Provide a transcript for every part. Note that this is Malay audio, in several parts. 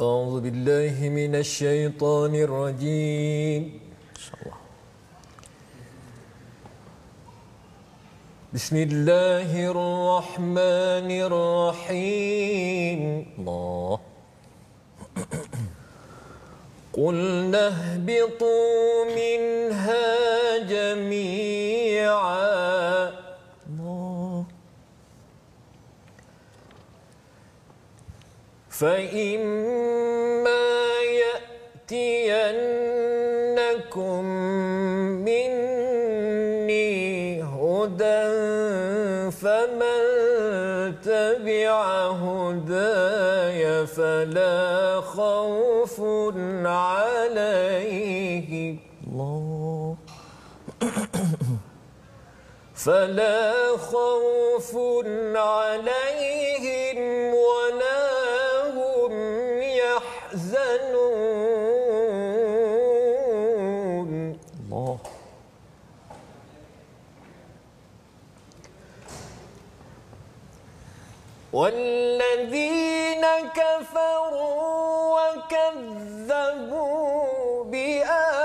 أعوذ بالله من الشيطان الرجيم. بسم الله الرحمن الرحيم Allah. قلنا اهبطوا منها جميعا فإما يأتينكم مني هدى فمن تبع هداي فلا خوف عليهم Allah. فلا خوف عليهم والذين كفروا وكذبوا بآياتنا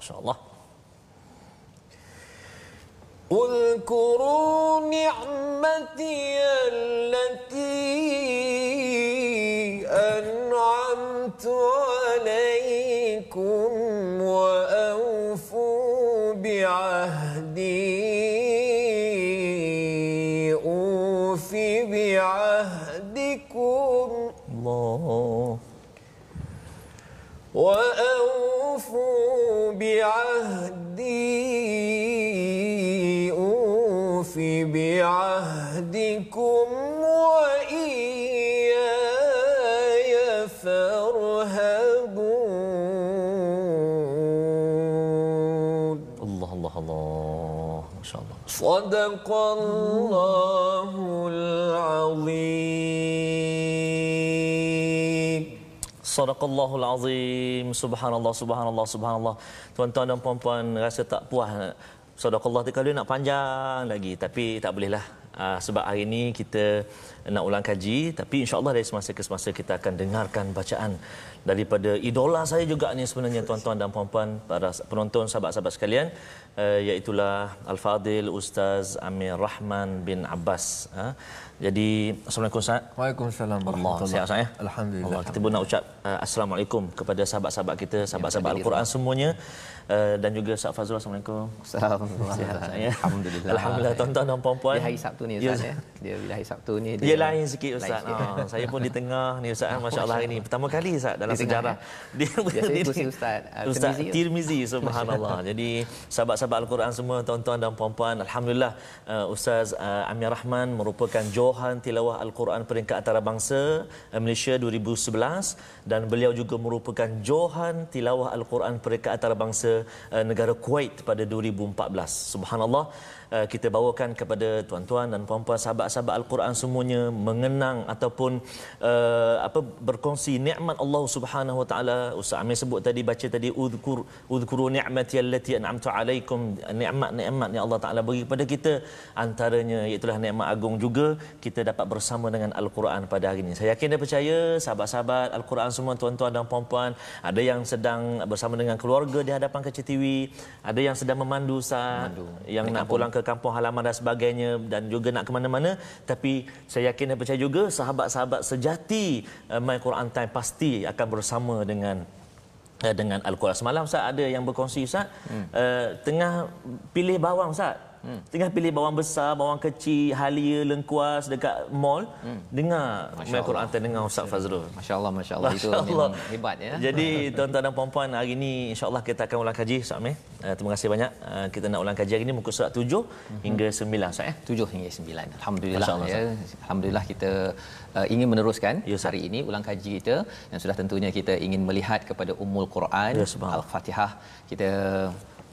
Ya صدق الله العظيم Sadaqallahul azim. Subhanallah, subhanallah, subhanallah. Tuan-tuan dan puan-puan rasa tak puas. Sadaqallah tu kalau nak panjang lagi tapi tak bolehlah. Uh, sebab hari ini kita nak ulang kaji tapi insya-Allah dari semasa ke semasa kita akan dengarkan bacaan daripada idola saya juga ni sebenarnya tuan-tuan dan puan-puan para penonton sahabat-sahabat sekalian uh, iaitu Al-Fadil Ustaz Amir Rahman bin Abbas. Uh, jadi Assalamualaikum Ustaz. Waalaikumsalam Allah sihat Ustaz ya. Alhamdulillah. Allah kita pun nak ucap uh, assalamualaikum kepada sahabat-sahabat kita, sahabat-sahabat Al-Quran semuanya uh, dan juga Ustaz Fazrul assalamualaikum. Assalamualaikum. Sihat Ustaz ya. Alhamdulillah. Alhamdulillah tuan-tuan dan puan-puan. Dia hari Sabtu ni Ya, Ustaz ya. Dia bila hari Sabtu ni Dia lain sikit lain Ustaz. sikit. Ha, saya pun di tengah ni Ustaz masya-Allah hari ni pertama kali Ustaz dalam Di tengah, sejarah. eh? Dia Biasanya berdiri. kursi Ustaz, uh, Ustaz Tirmizi. Tirmizi subhanallah. Jadi sahabat-sahabat Al-Quran semua tuan-tuan dan puan-puan alhamdulillah uh, Ustaz uh, Amir Rahman merupakan Johan Tilawah Al-Quran peringkat antarabangsa uh, Malaysia 2011 dan beliau juga merupakan Johan Tilawah Al-Quran peringkat antarabangsa negara Kuwait pada 2014. Subhanallah uh, kita bawakan kepada tuan-tuan dan puan-puan sahabat-sahabat Al-Quran semuanya mengenang ataupun uh, apa berkongsi nikmat Allah Subhanahu Wa Taala. Ustaz Amir sebut tadi baca tadi uzkur uzkuru ni'mati allati an'amtu alaikum nikmat-nikmat yang Allah Taala bagi kepada kita antaranya iaitu nikmat agung juga kita dapat bersama dengan Al-Quran pada hari ini. Saya yakin dan percaya sahabat-sahabat Al-Quran semua tuan-tuan dan puan-puan ada yang sedang bersama dengan keluarga di hadapan kaca TV, ada yang sedang memandu Ustaz, yang nak pulang ke kampung halaman dan sebagainya dan juga nak ke mana-mana tapi saya yakin dan percaya juga sahabat-sahabat sejati uh, My Quran Time pasti akan bersama dengan uh, dengan Al-Quran. Semalam Ustaz ada yang berkongsi Ustaz hmm. uh, tengah pilih bawang Ustaz Hmm. Tengah pilih bawang besar, bawang kecil, halia, lengkuas dekat mall, hmm. dengar main Quran dengan Ustaz Fazrul. Masya-Allah, masya-Allah itu Masya Allah. memang hebat ya. Jadi tuan-tuan dan puan-puan hari ini insya-Allah kita akan ulang kaji Ustaz Amir. Uh, terima kasih banyak. Uh, kita nak ulang kaji hari ini muka surat 7 Mhm. hingga 9 Ustaz ya. 7 hingga 9. Alhamdulillah Masya Allah, ya. Alhamdulillah kita uh, ingin meneruskan Ya, Ustaz. hari ini ulang kaji kita yang sudah tentunya kita ingin melihat kepada Ummul Quran Ya, subhanallah. Al-Fatihah. Kita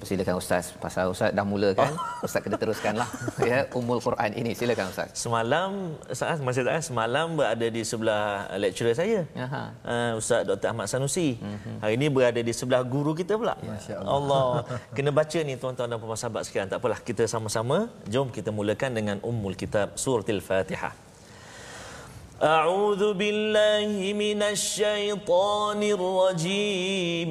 persilakan ustaz pasal ustaz dah mula kan Oh. ustaz kena teruskanlah ya Ummul Quran ini silakan ustaz Semalam Ustaz masih tak semalam berada di sebelah lecturer saya. Aha. Uh, Ustaz Dr. Ahmad Sanusi. Mm-hmm. Hari ini berada di sebelah guru kita pula. Masya-Allah. Allah. Kena baca ni tuan-tuan dan puan sahabat sekalian. Tak apalah kita sama-sama jom kita mulakan dengan ummul kitab suratul Fatihah. أعوذ بالله من الشيطان الرجيم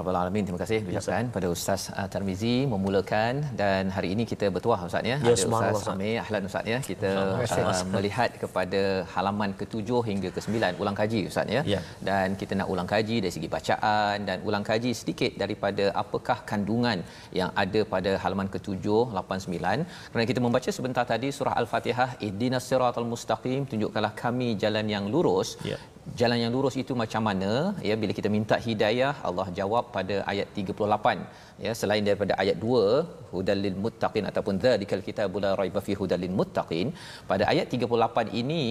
Rabbal alamin. Terima kasih ucapkan pada Ustaz uh, Tarmizi memulakan dan hari ini kita bertuah Ustaz ya. Ada Ustaz Ustaz. Amir, ahlan Ustaz ya. Kita uh, melihat kepada halaman ke-7 hingga ke-9 ulang kaji Ustaz ya. Ya. Dan kita nak ulang kaji dari segi bacaan dan ulang kaji sedikit daripada apakah kandungan yang ada pada halaman ke-7 8 9. Kerana kita membaca sebentar tadi surah Al-Fatihah ihdinas siratal mustaqim tunjukkanlah kami jalan yang lurus. Ya. Jalan yang lurus itu macam mana? Ya bila kita minta hidayah, Allah jawab pada ayat 38. Ya selain daripada ayat 2 hudal lil muttaqin ataupun dzalikal kitabul la raiba fi hudal lil muttaqin. Pada ayat 38 ini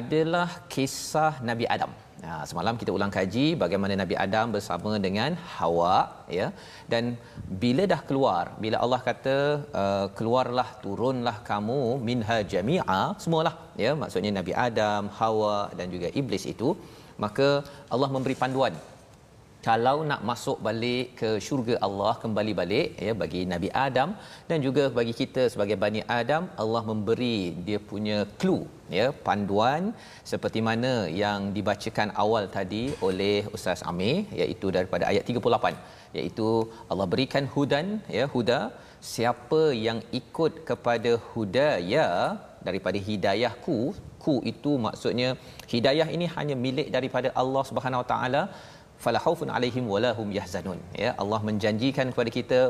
adalah kisah Nabi Adam. Ha, semalam kita ulang kaji bagaimana Nabi Adam bersama dengan Hawa ya dan bila dah keluar bila Allah kata uh, keluarlah turunlah kamu minha jami'a semualah ya maksudnya Nabi Adam Hawa dan juga iblis itu maka Allah memberi panduan kalau nak masuk balik ke syurga Allah kembali balik ya bagi Nabi Adam dan juga bagi kita sebagai Bani Adam Allah memberi dia punya clue ya panduan seperti mana yang dibacakan awal tadi oleh Ustaz Amir iaitu daripada ayat 38 iaitu Allah berikan hudan ya huda siapa yang ikut kepada hudaya daripada hidayahku ku itu maksudnya hidayah ini hanya milik daripada Allah Subhanahu Wa Taala fala khaufun alaihim wala hum yahzanun ya Allah menjanjikan kepada kita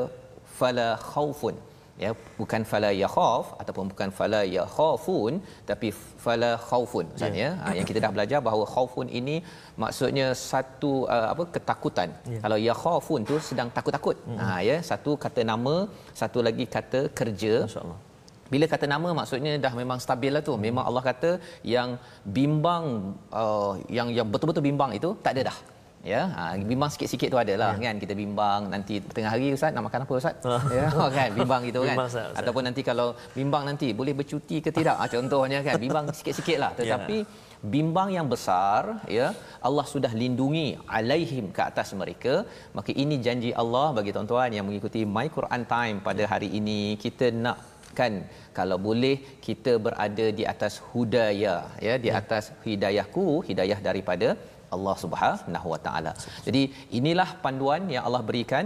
fala khaufun ya bukan fala yakhaf ataupun bukan fala yakhafun tapi fala khaufun maksudnya yeah. ha, yang kita dah belajar bahawa khaufun ini maksudnya satu uh, apa ketakutan yeah. kalau yakhafun tu sedang takut-takut mm. ha ya satu kata nama satu lagi kata kerja insyaallah bila kata nama maksudnya dah memang stabil lah tu. Memang Allah kata yang bimbang uh, yang yang betul-betul bimbang itu tak ada dah. Ya, ha, bimbang sikit-sikit tu ada lah ya. kan. Kita bimbang nanti tengah hari Ustaz nak makan apa Ustaz? ya, kan bimbang gitu kan. Bimbang, Ustaz, Ustaz. Ataupun nanti kalau bimbang nanti boleh bercuti ke tidak? Ha, contohnya kan bimbang sikit-sikit lah. Tetapi ya. bimbang yang besar ya Allah sudah lindungi alaihim ke atas mereka maka ini janji Allah bagi tuan-tuan yang mengikuti My Quran Time pada hari ini kita nak kan kalau boleh kita berada di atas hudaya ya di atas hidayahku hidayah daripada Allah Subhanahu Wa Taala. Jadi inilah panduan yang Allah berikan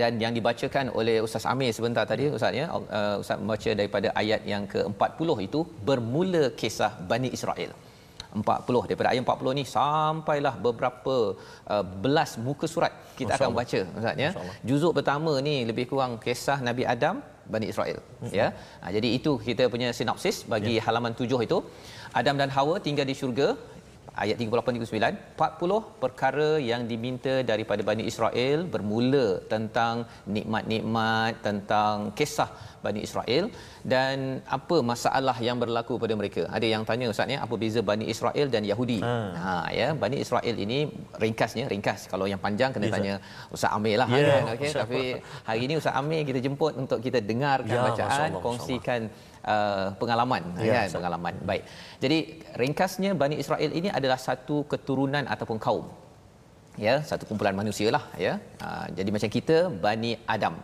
dan yang dibacakan oleh Ustaz Amir sebentar tadi Ustaz ya uh, Ustaz membaca daripada ayat yang ke-40 itu bermula kisah Bani Israel. 40 daripada ayat 40 ni sampailah beberapa uh, belas muka surat kita Masya akan Allah. baca Ustaz ya. Juzuk pertama ni lebih kurang kisah Nabi Adam Bani Israel ya. Ha, jadi itu kita punya sinopsis bagi ya. halaman 7 itu. Adam dan Hawa tinggal di syurga ayat 38 39 40 perkara yang diminta daripada Bani Israel bermula tentang nikmat-nikmat tentang kisah Bani Israel dan apa masalah yang berlaku pada mereka. Ada yang tanya ustaz ni apa beza Bani Israel dan Yahudi? Ha, ha ya, Bani Israel ini ringkasnya ringkas. Kalau yang panjang kena yes, tanya Ustaz Amir lah yeah, kan. Okey, tapi hari ini Ustaz Amir kita jemput untuk kita dengarkan ya, bacaan, kongsikan uh, pengalaman ya, kan, pengalaman. Baik. Jadi ringkasnya Bani Israel ini adalah satu keturunan ataupun kaum. Ya satu kumpulan manusia lah ya. Uh, jadi macam kita Bani Adam.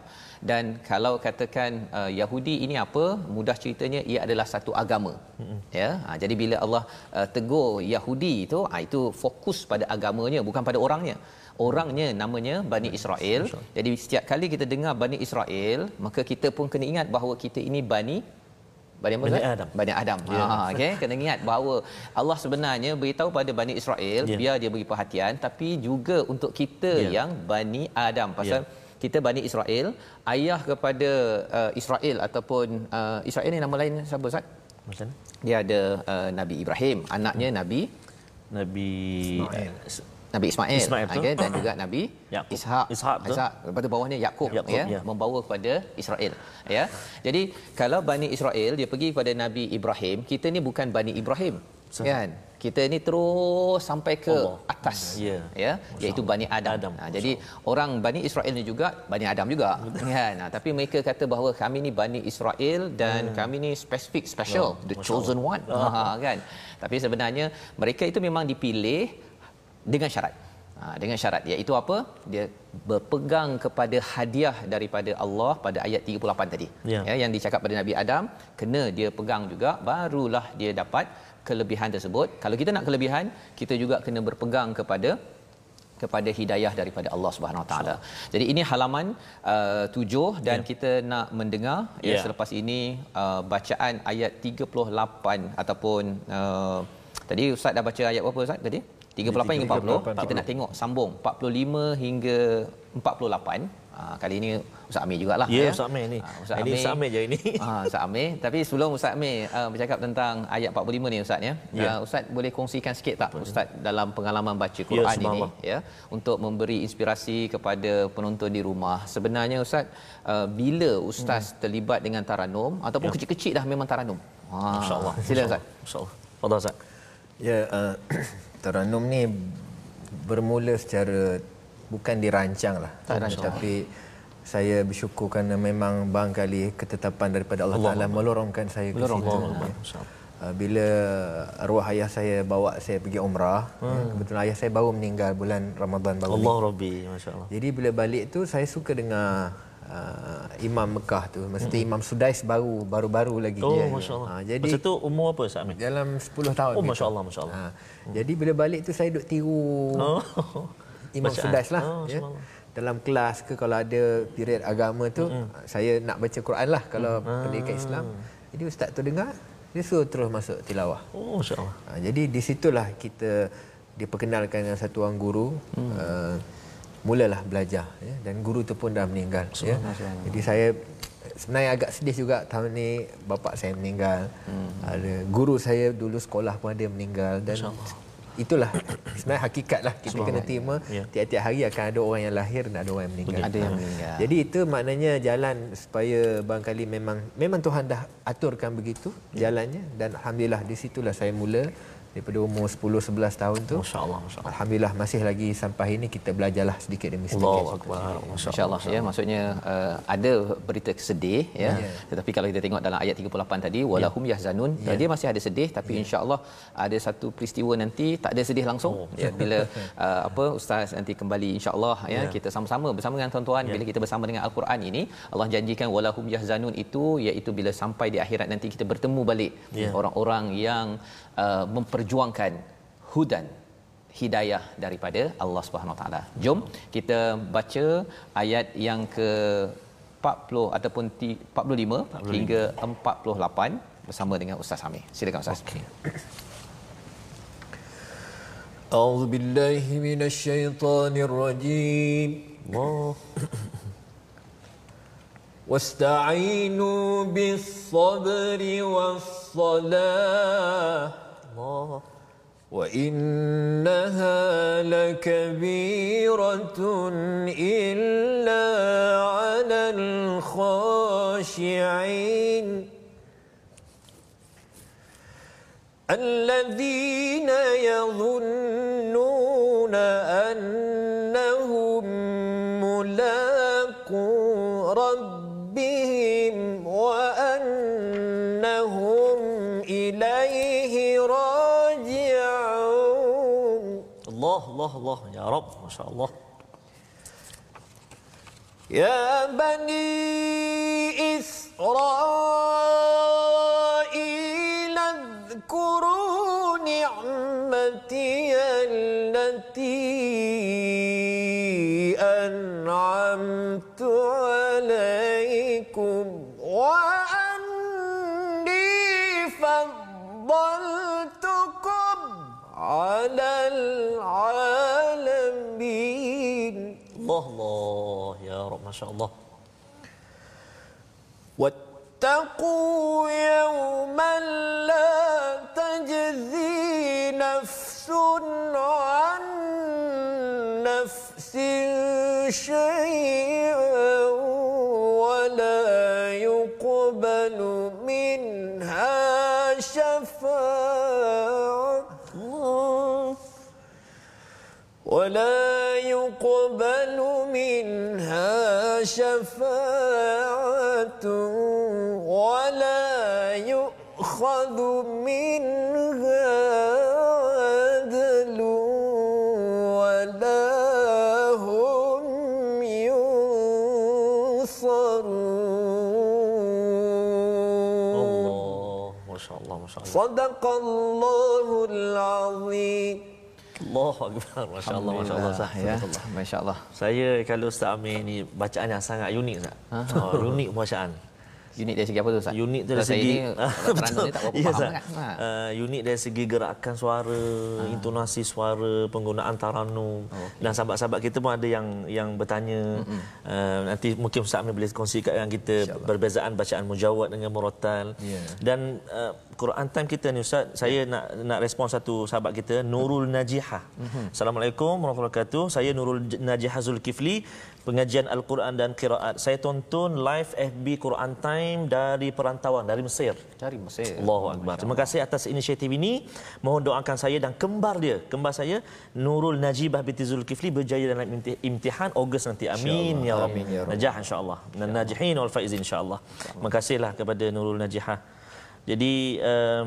Dan kalau katakan uh, Yahudi ini apa mudah ceritanya ia adalah satu agama. Mm-hmm. ya ha, jadi bila Allah uh, tegur Yahudi itu ha, itu fokus pada agamanya bukan pada orangnya. Orangnya namanya Bani Israel. Jadi setiap kali kita dengar Bani Israel maka kita pun kena ingat bahawa kita ini Bani Bani, Bani Adam. Bani Adam. Ya. Ha, okay. Kena ingat bahawa Allah sebenarnya beritahu pada Bani Israel ya. biar dia beri perhatian tapi juga untuk kita ya. yang Bani Adam. Pasal ya kita Bani Israel ayah kepada uh, Israel ataupun uh, Israel ni nama lain siapa Ustaz? Macam Dia ada uh, Nabi Ibrahim, anaknya. Nabi Nabi Ismail. Nabi Ismail, Ismail okay, dan juga Nabi Yaqub. Ishak. Ishak, Ishak. Lepas tu bawahnya Yakub ya, ya, membawa kepada Israel. Ya. Jadi kalau Bani Israel dia pergi kepada Nabi Ibrahim, kita ni bukan Bani Ibrahim. So, kan? kita ni terus sampai ke Allah. atas ya ya iaitu Bani Adam, Adam. Ha, jadi orang Bani Israel ni juga Bani Adam juga kan ha, tapi mereka kata bahawa kami ni Bani Israel dan hmm. kami ni spesifik special oh, the chosen one ha, kan tapi sebenarnya mereka itu memang dipilih dengan syarat Ha, dengan syarat iaitu apa? Dia berpegang kepada hadiah daripada Allah pada ayat 38 tadi. Ya. ya yang dicakap pada Nabi Adam, kena dia pegang juga barulah dia dapat kelebihan tersebut. Kalau kita nak kelebihan, kita juga kena berpegang kepada kepada hidayah daripada Allah Subhanahu Wa Taala. Jadi ini halaman uh, 7 dan yeah. kita nak mendengar yeah. ya selepas ini uh, bacaan ayat 38 ataupun uh, tadi ustaz dah baca ayat berapa ustaz tadi? 38 hingga 40. Kita nak tengok sambung 45 hingga 48. Ha, kali ini Ustaz Amir jugalah. Ya, ya. Ustaz Amir ni. Ha, Ustaz Amir, Ustaz Amir je ini. Ha, Ustaz Amir. Tapi sebelum Ustaz Amir uh, bercakap tentang ayat 45 ni Ustaz ya. ya. Uh, Ustaz boleh kongsikan sikit tak Ustaz dalam pengalaman baca Quran ya, ini ya untuk memberi inspirasi kepada penonton di rumah. Sebenarnya Ustaz uh, bila Ustaz hmm. terlibat dengan taranum ataupun ya. kecil-kecil dah memang taranum. Ha, Masya-Allah. Sila Ustaz. Masya-Allah. Fadhal Ustaz. Ya, uh, taranum ni bermula secara bukan dirancang lah tapi saya bersyukur kerana memang barangkali ketetapan daripada Allah, Allah Taala melorongkan saya ke situ. Ya. Uh, bila arwah ayah saya bawa saya pergi umrah, hmm. Ya, kebetulan ayah saya baru meninggal bulan Ramadan baru. Allah. Rabbi, masya-Allah. Jadi bila balik tu saya suka dengar uh, Imam Mekah tu, mesti hmm. Imam Sudais baru baru-baru lagi oh, dia. Oh, masya-Allah. Ha, jadi Masa tu umur apa Sa'min? Dalam 10 tahun. Oh, masya-Allah, masya-Allah. Ha, hmm. Jadi bila balik tu saya duk tiru oh. Imam Bacaan. Sudais lah. Oh, ya. Dalam kelas ke kalau ada period agama tu mm-hmm. saya nak baca Quran lah kalau mm-hmm. pendidikan Islam. Jadi ustaz tu dengar dia suruh terus masuk tilawah. Oh insya-Allah. Ha, jadi di situlah kita diperkenalkan dengan satu orang guru mm. uh, mulalah belajar ya dan guru tu pun dah meninggal ya. Jadi saya sebenarnya agak sedih juga tahun ni bapa saya meninggal. Hmm. Ada guru saya dulu sekolah pun ada meninggal dan itulah sebenarnya hakikat lah kita kena terima ya. tiap-tiap hari akan ada orang yang lahir dan ada orang yang meninggal. Ada yang meninggal. Jadi itu maknanya jalan supaya barangkali memang memang Tuhan dah aturkan begitu ya. jalannya dan alhamdulillah di situlah saya mula daripada umur 10 11 tahun tu masyaallah masyaallah alhamdulillah masih lagi sampai ini kita belajarlah sedikit demi sedikit Allahu akbar masyaallah ya maksudnya uh, ada berita sedih ya yeah. tetapi kalau kita tengok dalam ayat 38 tadi walahum yeah. yahzanun yeah. dia masih ada sedih tapi yeah. insyaallah ada satu peristiwa nanti tak ada sedih langsung oh. ya bila uh, apa ustaz nanti kembali insyaallah ya yeah. kita sama-sama bersama dengan tuan-tuan yeah. bila kita bersama dengan al-Quran ini Allah janjikan walahum yahzanun itu iaitu bila sampai di akhirat nanti kita bertemu balik yeah. orang-orang yang uh, memperjuangkan hudan hidayah daripada Allah Subhanahu Wa Taala. Jom kita baca ayat yang ke 40 ataupun 45, 45 hingga 48 bersama dengan Ustaz Hamid. Silakan Ustaz. Okay. أعوذ بالله من الشيطان الرجيم الله واستعينوا بالصبر والصلاة الله. وإنها لكبيرة إلا على الخاشعين. الذين يظنون رب ما شاء الله. يا بني إسرائيل اذكروا نعمتي التي Allah Allah ya Rabb masya-Allah واتقوا يوما لا تجزي نفس عن نفس شيئا ولا يقبل منها شفاعة. ولا يقبل منها شفاعة ولا يؤخذ منها عدل ولا هم ينصرون. Allah masya-Allah masya-Allah صدق الله العظيم. Allahu akbar masya-Allah masya-Allah Ustaz. ya Subhanallah. masya-Allah Saya kalau Ustaz Amir ni bacaan yang sangat unik Ustaz. Oh, unik bacaan. Unik dari segi apa tu ustaz Unik tu dari segi ini tak berapa Ya, faham Ustaz. kan ha. Uh, unik dari segi gerakan suara, intonasi suara, penggunaan taranum dan sahabat-sahabat kita pun ada yang yang bertanya uh, nanti mungkin Ustaz Amir boleh kongsikan dengan kita perbezaan bacaan mujawad dengan murattal. Ya. Dan uh, Quran time kita ni Ustaz, saya nak nak respon satu sahabat kita Nurul Najihah. Assalamualaikum warahmatullahi wabarakatuh. Saya Nurul Najihah Zulkifli, pengajian Al-Quran dan qiraat. Saya tonton live FB Quran Time dari perantauan dari Mesir. dari Mesir Allahu Akbar. Terima kasih atas inisiatif ini. Mohon doakan saya dan kembar dia, kembar saya Nurul Najibah binti Zulkifli berjaya dalam imti- imtihan Ogos nanti. Amin ya Rabb. Amin ya Rabb. Najah insya-Allah. Dan najihin wal faizin insya-Allah. Terima kasihlah kepada Nurul Najihah. Jadi um,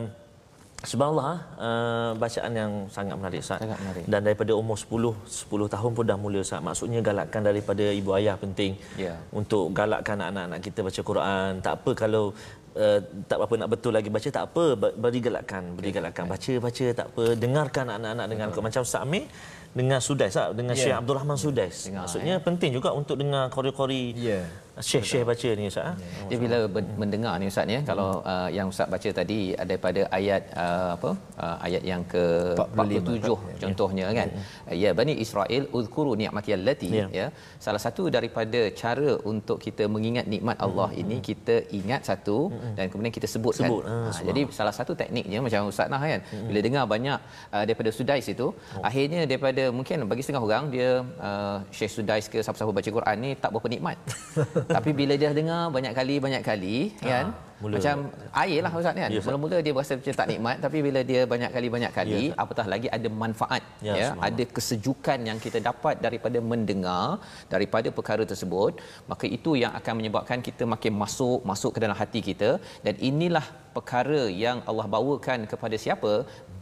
Subhanallah uh, bacaan yang sangat menarik Ustaz. Sangat menarik. Dan daripada umur 10 10 tahun pun dah mula Ustaz. Maksudnya galakkan daripada ibu ayah penting. Ya. Untuk galakkan anak-anak kita baca Quran. Tak apa kalau uh, tak apa nak betul lagi baca tak apa beri galakkan, beri galakkan. Baca baca tak apa. Dengarkan anak-anak dengan macam Ustaz Amir dengan Sudais dengan Ya. Syekh Abdul Rahman Sudais. Dengar, Maksudnya penting juga untuk dengar kori-kori Ya. Syekh-syekh baca ni Ustaz. ah. Dia bila mendengar ni ustaz ni Hmm. kalau uh, yang ustaz baca tadi ada daripada ayat uh, apa uh, ayat yang ke 45, 47 contohnya kan ya bani Israel uzkuru ni'mati allati Hmm. Ya. ya salah satu daripada cara untuk kita mengingat nikmat Allah ini kita ingat satu dan kemudian kita sebutkan Hmm. Sebut, ah, ha, subhanallah. jadi salah satu tekniknya macam ustaz Nah kan bila dengar banyak uh, daripada Sudais itu akhirnya daripada mungkin bagi setengah orang dia uh, Syekh Sudais ke siapa-siapa baca Quran ni tak berapa nikmat tapi bila dia dengar banyak kali banyak kali kan mula. macam air lah ustaz kan Ya, Ustaz. mula-mula dia berasa macam tak nikmat tapi bila dia banyak kali banyak kali Ya, Ustaz. apatah lagi ada manfaat Ya, ya, subhanallah. ada kesejukan yang kita dapat daripada mendengar daripada perkara tersebut maka itu yang akan menyebabkan kita makin masuk masuk ke dalam hati kita dan inilah perkara yang Allah bawakan kepada siapa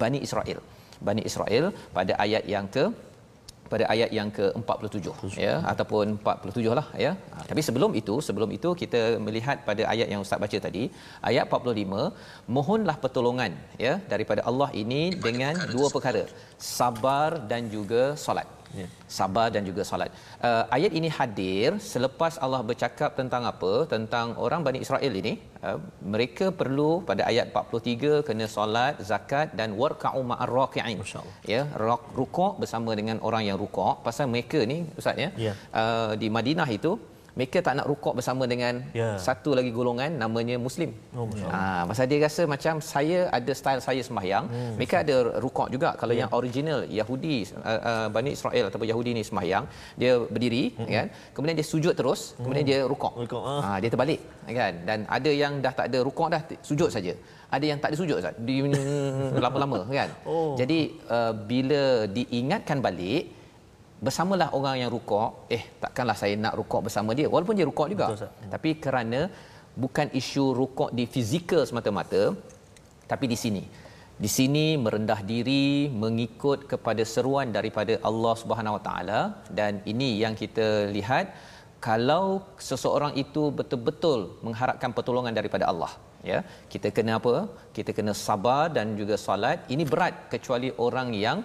Bani Israel Bani Israel pada ayat yang ke pada ayat yang ke-47 ya ataupun 47 lah ya. Ha, Tapi sebelum itu sebelum itu kita melihat pada ayat yang ustaz baca tadi ayat 45 mohonlah pertolongan ya daripada Allah ini dengan dua perkara sabar dan juga solat. Ya. Sabar dan juga solat. Uh, ayat ini hadir selepas Allah bercakap tentang apa? Tentang orang Bani Israel ini. Uh, mereka perlu pada ayat 43 kena solat, zakat dan warka'u ma'ar raki'in. Ya, rak rukuk bersama dengan orang yang rukuk pasal mereka ni ustaz ya. Ya. Uh, di Madinah itu mereka tak nak rukuk bersama dengan Ya. satu lagi golongan namanya muslim. Oh, Ah, pasal dia rasa macam saya ada style saya sembahyang, hmm. mereka ada rukuk juga. Kalau Ya. yang original Yahudi uh, uh, Bani Israel ataupun Yahudi ni sembahyang, dia berdiri hmm. kan. Kemudian dia sujud terus, kemudian dia rukuk. Rukuk, ah. Ah, dia terbalik kan. Dan ada yang dah tak ada rukuk dah sujud saja. Ada yang tak ada sujud Ustaz. Di lama-lama kan. Oh. Jadi uh, bila diingatkan balik bersamalah orang yang rukuk eh takkanlah saya nak rukuk bersama dia walaupun dia rukuk juga. Betul, Ustaz. tapi kerana bukan isu rukuk di fizikal semata-mata tapi di sini. Di sini merendah diri mengikut kepada seruan daripada Allah Subhanahu Wa Taala dan ini yang kita lihat kalau seseorang itu betul-betul mengharapkan pertolongan daripada Allah ya kita kena apa? Kita kena sabar dan juga solat. Ini berat kecuali orang yang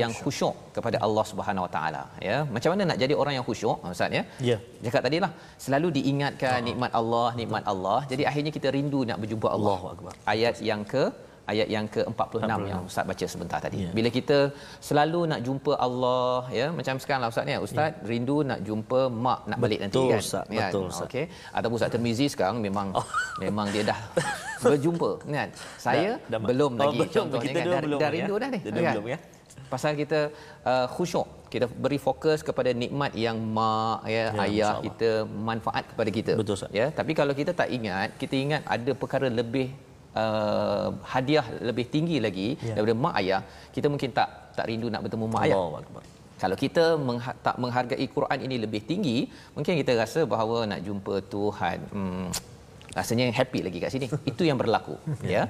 yang khusyuk kepada Allah Subhanahu Wa Taala ya macam mana nak jadi orang yang khusyuk ustaz ya Ya. cakap tadilah selalu diingatkan nikmat Allah nikmat Allah jadi akhirnya kita rindu nak berjumpa Allah ayat yang ke ayat yang ke-46 yang ustaz baca sebentar tadi Ya. bila kita selalu nak jumpa Allah ya macam sekarang lah ustaz ni ustaz rindu nak jumpa mak nak balik nanti Betul, kan Ustaz. Kan? Betul, Ustaz. okey ataupun ustaz Tirmizi sekarang memang memang dia dah berjumpa kan saya Dah- dah- belum oh, lagi belum. contohnya kan dah, belum dah ya. rindu dah ni kan? belum, ya. Pasal kita uh, khusyuk kita beri fokus kepada nikmat yang mak ya, Ya, ayah kita manfaat kepada kita Betul, Ustaz. ya tapi kalau kita tak ingat kita ingat ada perkara lebih uh, hadiah lebih tinggi lagi Ya. daripada mak ayah kita mungkin tak tak rindu nak bertemu mak ayah Allahu Akbar. kalau kita mengha- tak menghargai Quran ini lebih tinggi mungkin kita rasa bahawa nak jumpa Tuhan hmm, rasanya happy lagi kat sini. Itu yang berlaku ya.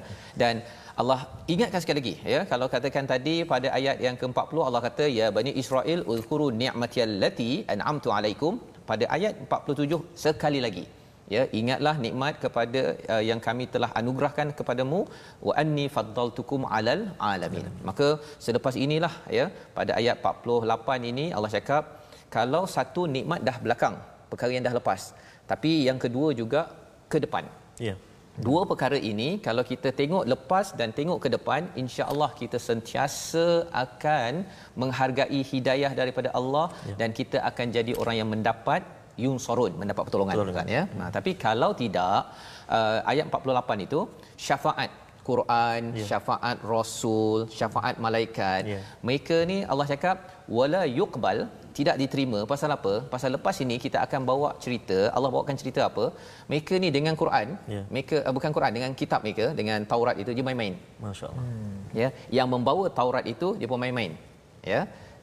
Dan Allah ingatkan sekali lagi ya. Kalau katakan tadi pada ayat yang ke-40 Allah kata ya bani Israel uzkuru ni'matiyallati an'amtu alaikum. Pada ayat 47 sekali lagi ya ingatlah nikmat kepada uh, yang kami telah anugerahkan kepadamu wa anni faddaltukum alal alamin. Maka selepas inilah ya pada ayat 48 ini Allah cakap kalau satu nikmat dah belakang perkara yang dah lepas tapi yang kedua juga ke depan Ya. Dua perkara ini kalau kita tengok lepas dan tengok ke depan insya-Allah kita sentiasa akan menghargai hidayah daripada Allah ya. dan kita akan jadi orang yang mendapat yunsarun mendapat pertolongan Pertolongan. kan ya. Nah, tapi kalau tidak uh, ayat 48 itu syafaat Quran, Ya. syafaat Rasul, syafaat malaikat. Ya. Mereka ni Allah cakap wala yuqbal tidak diterima pasal apa? Pasal lepas ini kita akan bawa cerita, Allah bawakan cerita apa? Mereka ni dengan Quran, Ya. mereka uh, bukan Quran dengan kitab mereka dengan Taurat itu dia main-main. Masya-Allah. Ya, yang membawa Taurat itu dia pun main-main. Ya.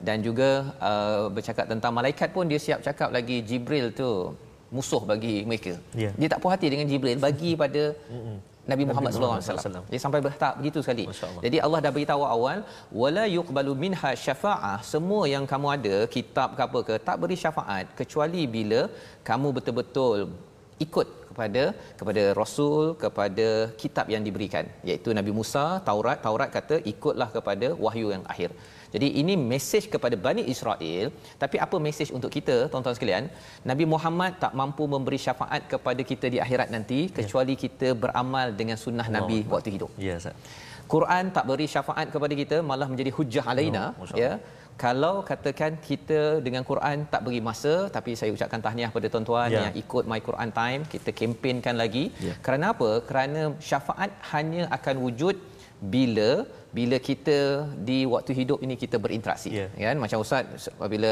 Dan juga uh, bercakap tentang malaikat pun dia siap cakap lagi Jibril tu musuh bagi mereka. Ya. Dia tak puas hati dengan Jibril bagi pada Nabi Muhammad sallallahu alaihi Muhammad wasallam. Dia sampai bertahap begitu sekali. Jadi Allah dah beritahu awal wala yuqbalu minha syafa'ah semua yang kamu ada kitab ke apa ke tak beri syafaat kecuali bila kamu betul-betul ikut kepada kepada rasul kepada kitab yang diberikan iaitu Nabi Musa Taurat. Taurat kata ikutlah kepada wahyu yang akhir. Jadi ini mesej kepada Bani Israel. Tapi apa mesej untuk kita tuan-tuan sekalian? Nabi Muhammad tak mampu memberi syafaat kepada kita di akhirat nanti kecuali kita beramal dengan sunnah Nabi waktu hidup. Ya, Ustaz. Quran tak beri syafaat kepada kita malah menjadi hujah alaina Masya ya kalau katakan kita dengan Quran tak beri masa tapi saya ucapkan tahniah pada tuan-tuan Ya. yang ikut My Quran Time kita kempenkan lagi Ya. kerana apa kerana syafaat hanya akan wujud bila bila kita di waktu hidup ini kita berinteraksi Ya. kan macam ustaz apabila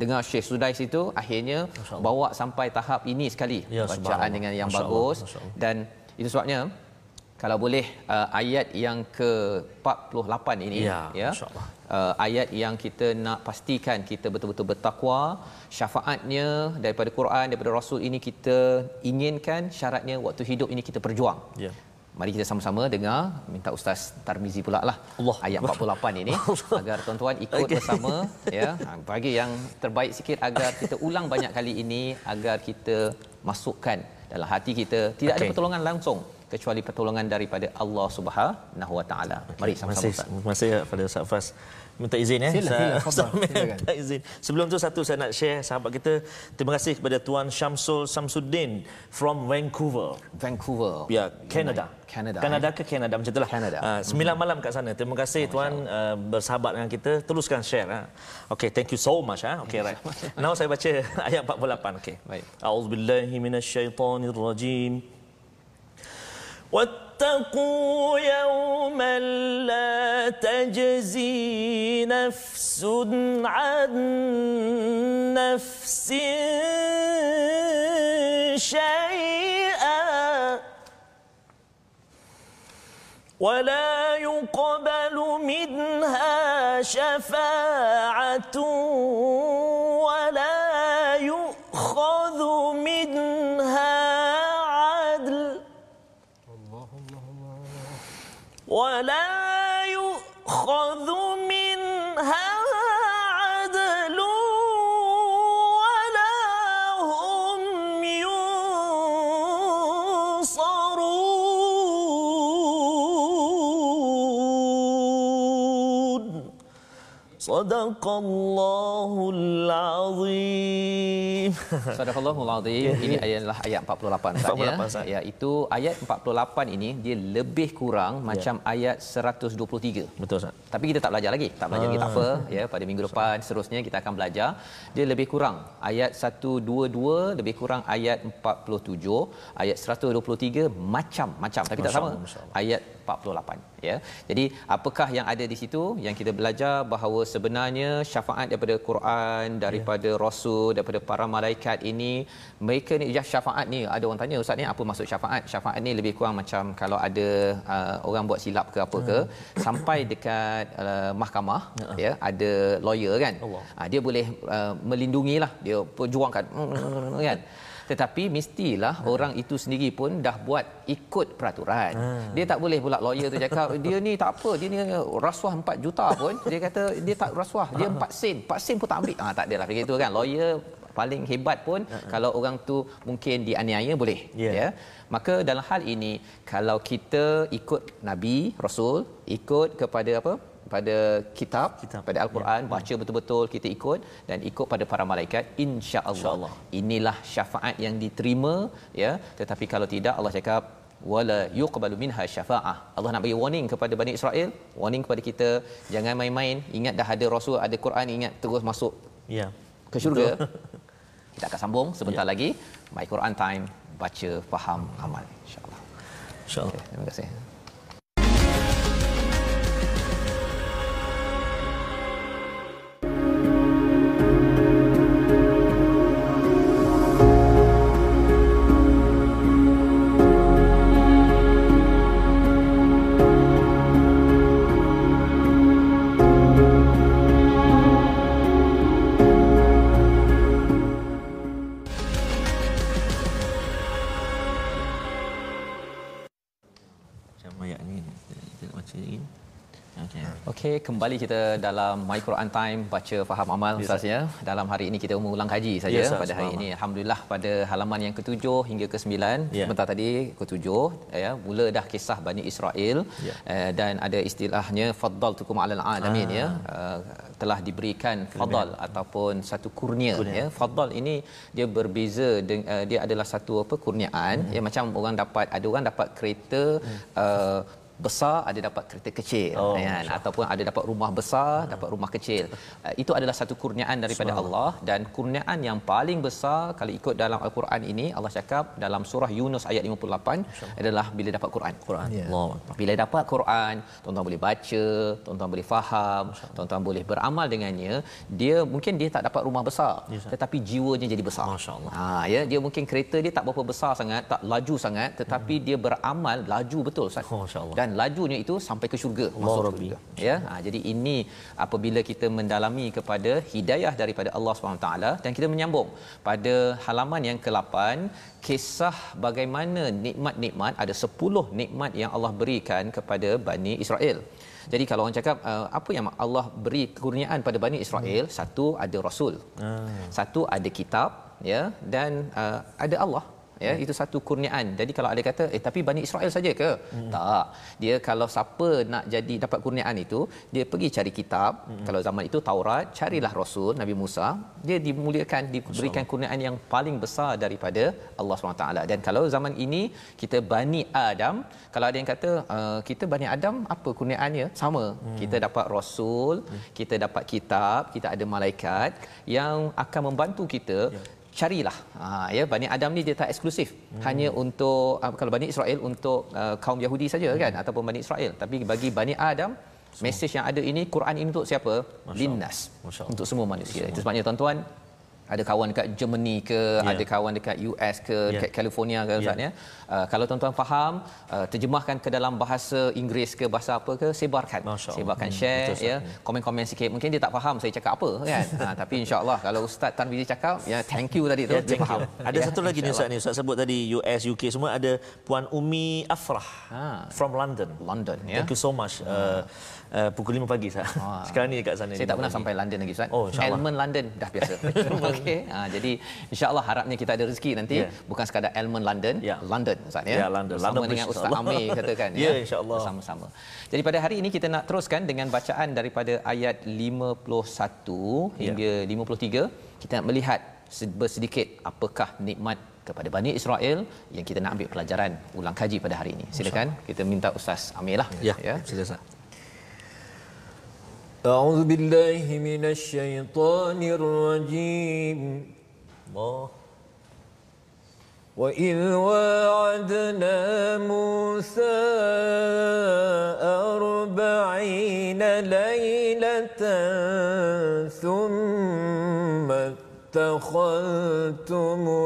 dengar Syekh Sudais itu akhirnya bawa sampai tahap ini sekali Ya, bacaan dengan yang Masya bagus Masya dan itu sebabnya kalau boleh uh, ayat yang ke-48 ini Ya, Allah. Uh, ayat yang kita nak pastikan kita betul-betul bertakwa syafaatnya daripada Quran daripada Rasul ini kita inginkan syaratnya waktu hidup ini kita berjuang Ya. Mari kita sama-sama dengar minta Ustaz Tarmizi pula lah Allah. ayat 48 ini agar tuan-tuan ikut okay. bersama ya Ha, bagi yang terbaik sikit agar kita ulang banyak kali ini agar kita masukkan dalam hati kita tidak okay. ada pertolongan langsung kecuali pertolongan daripada Allah Subhanahu Wa Taala. Mari Terima sama-sama kasih, Ustaz. terima kasih kepada Ustaz Fas. Minta izin eh. Sila, minta izin. Sebelum tu satu saya nak share sahabat kita. Terima kasih kepada Tuan Syamsul Samsuddin from Vancouver. Vancouver. Ya, Canada. Canada. Kanada ke Canada macam itulah. Canada. Uh, sembilan malam kat sana. Terima kasih tuan uh, bersahabat dengan kita. Teruskan share. Ha. Okay, thank you so much. Ha. Okay, right. Now saya baca ayat 48. Okay. Baik. A'udzubillahi minasyaitonirrajim. واتقوا يوما لا تجزي نفس عن نفس شيئا ولا Sadaqallahul azim. Sadaqallahul azim. Ini adalah ayat 48. 48 ya. Itu ayat 48 ini dia lebih kurang ya. macam ayat 123. Betul Ustaz. Tapi kita tak belajar lagi. Tak belajar ha. lagi tak apa ya pada minggu depan seterusnya kita akan belajar. Dia lebih kurang ayat 122 lebih kurang ayat 47 ayat 123 macam macam tapi tak sama. Ayat 48 ya. Jadi apakah yang ada di situ yang kita belajar bahawa sebenarnya syafaat daripada Quran, daripada Ya. rasul, daripada para malaikat ini mereka ni ya syafaat ni ada orang tanya ustaz ni apa maksud syafaat? Syafaat ni lebih kurang macam kalau ada uh, orang buat silap ke apa ke Hmm. sampai dekat uh, mahkamah ya ada lawyer kan. Allah. Uh, dia boleh uh, melindungilah dia perjuangkan kan. Tetapi mestilah orang itu sendiri pun dah buat ikut peraturan. Dia tak boleh pula lawyer tu cakap dia ni tak apa, dia ni rasuah 4 juta pun. Dia kata dia tak rasuah, dia 4 sen. 4 sen pun tak ambil. Ah tak adalah begitu kan. Lawyer paling hebat pun kalau orang tu mungkin dianiaya boleh Ya. ya maka dalam hal ini kalau kita ikut nabi rasul ikut kepada apa pada kitab, Kitab. pada al-Quran baca betul-betul kita ikut dan ikut pada para malaikat insya-Allah InsyaAllah. inilah syafaat yang diterima ya tetapi kalau tidak Allah cakap wala yuqbalu minha syafaah Allah nak bagi warning kepada Bani Israel warning kepada kita jangan main-main ingat dah ada rasul ada Quran ingat terus masuk Ya. ke syurga kita akan sambung sebentar Ya. lagi my Quran time baca faham amal insyaallah InsyaAllah. terima kasih kembali kita dalam My Quran Time baca faham amal Ya, Ustaz ya. Dalam hari ini kita mengulang kaji saja Ya, Ustaz, pada hari ini. Alhamdulillah pada halaman yang ketujuh hingga ke sembilan. Ya. Sebentar tadi ketujuh ya, mula dah kisah Bani Israel Ya. eh, dan ada istilahnya faddaltukum alal alamin Ah. ya. Uh, telah diberikan fadal ataupun satu kurnia, Kurnia. ya. Fadal ini dia berbeza dengan uh, dia adalah satu apa kurniaan Hmm. ya macam orang dapat ada orang dapat kereta uh, besar ada dapat kereta kecil Oh, kan ataupun ada dapat rumah besar dapat rumah kecil uh, itu adalah satu kurniaan daripada Allah dan kurniaan yang paling besar kalau ikut dalam al-Quran ini Allah cakap dalam surah Yunus ayat 58 adalah bila dapat Quran Quran. Ya. Allah bila dapat Quran, tuan-tuan boleh baca, tuan-tuan boleh faham, tuan-tuan boleh beramal dengannya. Dia mungkin dia tak dapat rumah besar, Ya, Ustaz. tetapi jiwanya jadi besar. Masya Allah. Ha ya, dia mungkin kereta dia tak berapa besar sangat, tak laju sangat, tetapi dia beramal laju betul Ustaz. Hmm. Oh, Masya Allah. Dan lajunya itu sampai ke syurga, Allah masuk Rabbi. syurga. Ya. Ha, jadi ini apabila kita mendalami kepada hidayah daripada Allah SWT dan kita menyambung pada halaman yang ke-8 kisah bagaimana nikmat-nikmat ada 10 nikmat yang Allah berikan kepada Bani Israel. Jadi kalau orang cakap uh, apa yang Allah beri kurniaan pada Bani Israel, hmm. satu ada rasul. Ah. Satu ada kitab ya dan uh, ada Allah ya itu satu kurniaan. Jadi kalau ada kata eh tapi Bani Israel saja ke? Hmm. tak. Dia kalau siapa nak jadi dapat kurniaan itu dia pergi cari kitab. Hmm. kalau zaman itu Taurat carilah rasul Nabi Musa. Dia dimuliakan diberikan kurniaan yang paling besar daripada Allah SWT. Dan kalau zaman ini kita Bani Adam kalau ada yang kata uh, kita Bani Adam apa kurniaannya sama. Hmm. kita dapat rasul hmm. kita dapat kitab kita ada malaikat yang akan membantu kita ya carilah. Ha, ya Bani Adam ni dia tak eksklusif. Hmm. hanya untuk uh, kalau Bani Israel untuk uh, kaum Yahudi saja hmm. kan ataupun Bani Israel. Tapi bagi Bani Adam mesej yang ada ini Quran ini untuk siapa? Linnas. Untuk semua manusia. Itu sebabnya tuan-tuan ada kawan dekat Germany ke yeah. ada kawan dekat US ke yeah. dekat California ke ustaz yeah. ya. Uh, kalau tuan-tuan faham uh, terjemahkan ke dalam bahasa Inggeris ke bahasa apa ke sebarkan. Sebarkan hmm. share Betul, ya. Komen-komen sikit. Mungkin dia tak faham saya cakap apa kan? Uh, tapi insyaallah kalau ustaz Tanwizi cakap ya thank you tadi tu. Yeah, dia faham. Ada yeah, satu lagi ni ustaz ni. Ustaz sebut tadi US UK semua ada puan Umi Afrah ha. from London. London ya. Thank you so much. Uh, Uh, pukul 5 pagi sah. Sekarang ni dekat sana. Saya tak pernah sampai London lagi Ustaz. Oh, Elmen London dah biasa. Okey. Ha, jadi insya-Allah harapnya kita ada rezeki nanti yeah. bukan sekadar Elmen London, yeah. London Ustaz ya. Yeah, London. Bersama London dengan Ustaz Amir katakan ya. Ya insya-Allah. Bersama-sama. Jadi pada hari ini kita nak teruskan dengan bacaan daripada ayat 51 hingga yeah. 53. Kita nak melihat bersedikit apakah nikmat kepada Bani Israel yang kita nak ambil pelajaran ulang kaji pada hari ini. Silakan kita minta Ustaz Amir lah. Ya, ya. silakan. أعوذ بالله من الشيطان الرجيم. الله. وإذ واعدنا موسى أربعين ليلة ثم اتخذتم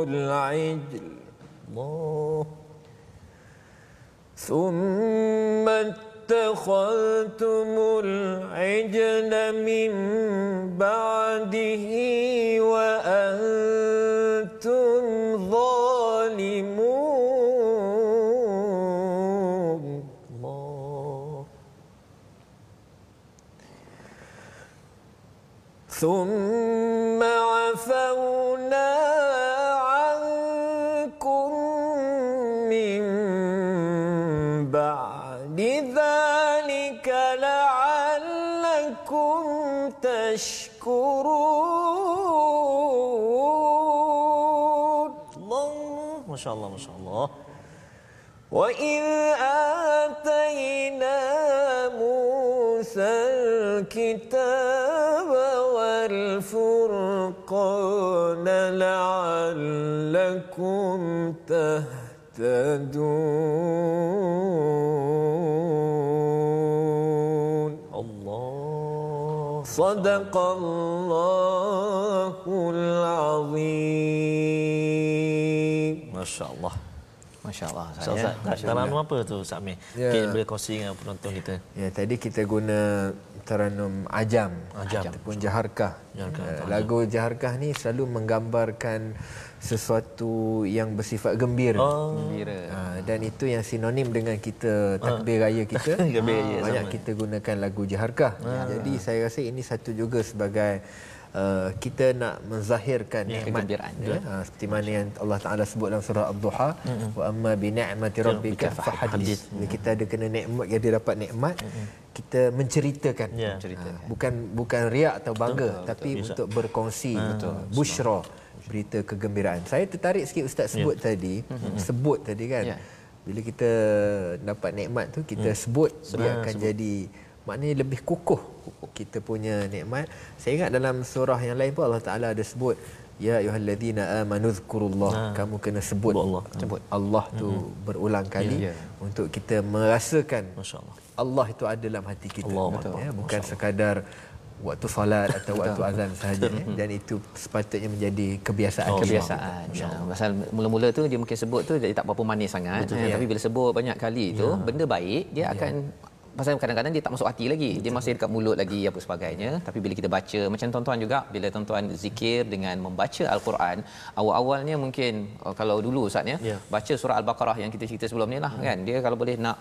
العجل. الله. ثم اتخذتم العجل من بعده وأنتم ظالمون. الله. ثم وإذ آتينا موسى الكتاب والفرقان لعلكم تهتدون الله. صدق الله العظيم. ما شاء الله. Masya-Allah. Ustaz, taranum apa tu Ustaz Amir? Ya. Mungkin boleh kongsi dengan penonton kita. Ya, tadi kita guna taranum ajam, ajam. ataupun jaharkah. jaharkah uh, lagu jaharkah ni selalu menggambarkan sesuatu yang bersifat gembira. Oh. gembira. Uh, dan itu yang sinonim dengan kita takbir raya kita. takbir raya banyak sama. kita gunakan lagu jaharkah. Uh. Jadi saya rasa ini satu juga sebagai uh, kita nak menzahirkan ya, nikmat ya, uh, seperti mana yang Allah Taala sebut dalam surah Ad-Duha mm-hmm. wa amma bi ni'mati rabbika fahadith mm-hmm. kita ada kena nikmat dia dapat nikmat mm-hmm. kita menceritakan ya. uh, bukan bukan riak atau bangga betul, tapi betul. untuk berkongsi uh, betul busyra berita kegembiraan saya tertarik sikit ustaz sebut yeah. tadi mm-hmm. sebut tadi kan yeah. bila kita dapat nikmat tu kita mm. sebut dia akan sebut. jadi maknanya lebih kukuh kita punya nikmat saya ingat dalam surah yang lain pun Allah Taala ada sebut ya ayyuhallazina amanu zkurullah ha. kamu kena sebut Allah sebut Allah tu hmm. berulang kali ya, ya. untuk kita merasakan masyaallah Allah itu ada dalam hati kita Allah, ya bukan sekadar waktu solat atau waktu azan sahaja ya. dan itu sepatutnya menjadi kebiasaan oh, kebiasaan ya. pasal mula-mula tu dia mungkin sebut tu jadi tak apa-apa manis sangat Betul, ya. tapi bila sebut banyak kali tu ya. benda baik dia ya. akan pasal kadang-kadang dia tak masuk hati lagi dia masih dekat mulut lagi apa sebagainya tapi bila kita baca macam tuan-tuan juga bila tuan-tuan zikir dengan membaca al-Quran awal-awalnya mungkin oh, kalau dulu ustaz ya yeah. baca surah al-baqarah yang kita cerita sebelum ni lah hmm. kan dia kalau boleh nak